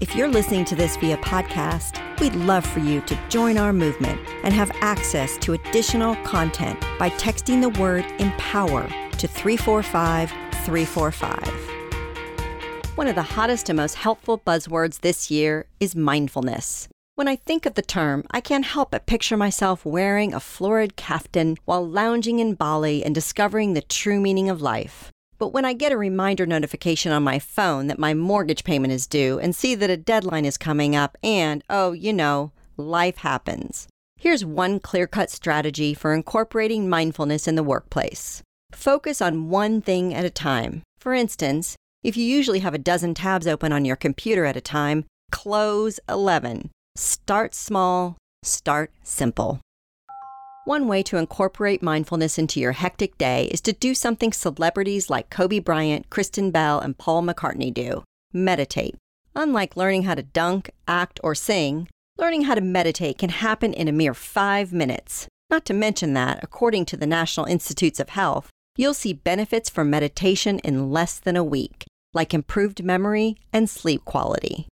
If you're listening to this via podcast, we'd love for you to join our movement and have access to additional content by texting the word empower to 345 345. One of the hottest and most helpful buzzwords this year is mindfulness. When I think of the term, I can't help but picture myself wearing a florid kaftan while lounging in Bali and discovering the true meaning of life. But when I get a reminder notification on my phone that my mortgage payment is due and see that a deadline is coming up, and oh, you know, life happens. Here's one clear cut strategy for incorporating mindfulness in the workplace focus on one thing at a time. For instance, if you usually have a dozen tabs open on your computer at a time, close 11. Start small, start simple. One way to incorporate mindfulness into your hectic day is to do something celebrities like Kobe Bryant, Kristen Bell, and Paul McCartney do meditate. Unlike learning how to dunk, act, or sing, learning how to meditate can happen in a mere five minutes. Not to mention that, according to the National Institutes of Health, you'll see benefits from meditation in less than a week, like improved memory and sleep quality.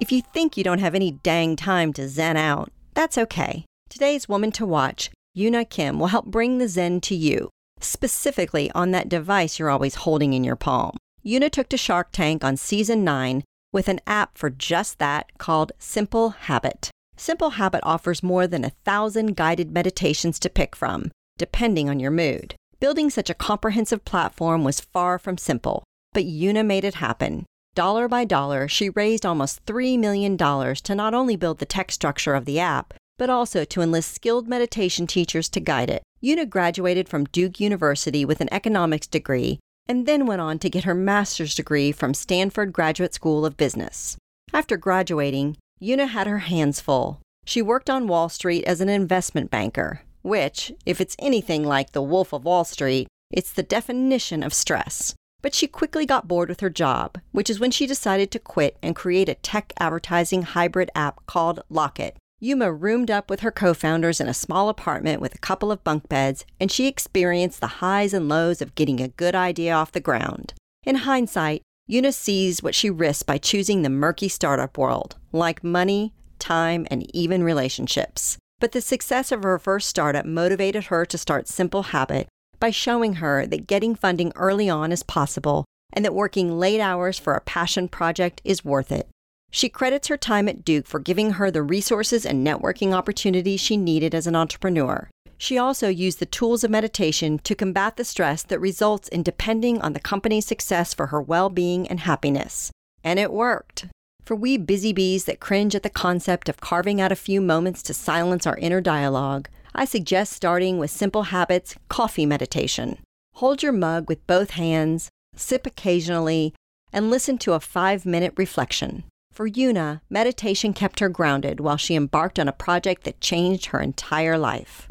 If you think you don't have any dang time to zen out, that's okay. Today's Woman to Watch, Yuna Kim, will help bring the Zen to you, specifically on that device you're always holding in your palm. Yuna took to Shark Tank on season 9 with an app for just that called Simple Habit. Simple Habit offers more than a thousand guided meditations to pick from, depending on your mood. Building such a comprehensive platform was far from simple, but Yuna made it happen. Dollar by dollar, she raised almost $3 million to not only build the tech structure of the app, but also to enlist skilled meditation teachers to guide it. Yuna graduated from Duke University with an economics degree and then went on to get her master's degree from Stanford Graduate School of Business. After graduating, Yuna had her hands full. She worked on Wall Street as an investment banker, which, if it's anything like the Wolf of Wall Street, it's the definition of stress. But she quickly got bored with her job, which is when she decided to quit and create a tech advertising hybrid app called Locket. Yuna roomed up with her co founders in a small apartment with a couple of bunk beds, and she experienced the highs and lows of getting a good idea off the ground. In hindsight, Yuna sees what she risked by choosing the murky startup world, like money, time, and even relationships. But the success of her first startup motivated her to start Simple Habit by showing her that getting funding early on is possible and that working late hours for a passion project is worth it. She credits her time at Duke for giving her the resources and networking opportunities she needed as an entrepreneur. She also used the tools of meditation to combat the stress that results in depending on the company's success for her well being and happiness. And it worked. For we busy bees that cringe at the concept of carving out a few moments to silence our inner dialogue, I suggest starting with Simple Habits Coffee Meditation. Hold your mug with both hands, sip occasionally, and listen to a five minute reflection. For Yuna, meditation kept her grounded while she embarked on a project that changed her entire life.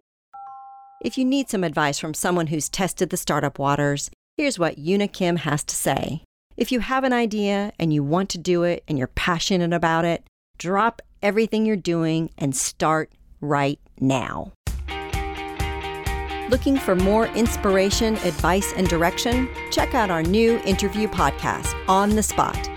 If you need some advice from someone who's tested the startup waters, here's what Yuna Kim has to say. If you have an idea and you want to do it and you're passionate about it, drop everything you're doing and start right now. Looking for more inspiration, advice, and direction? Check out our new interview podcast, On the Spot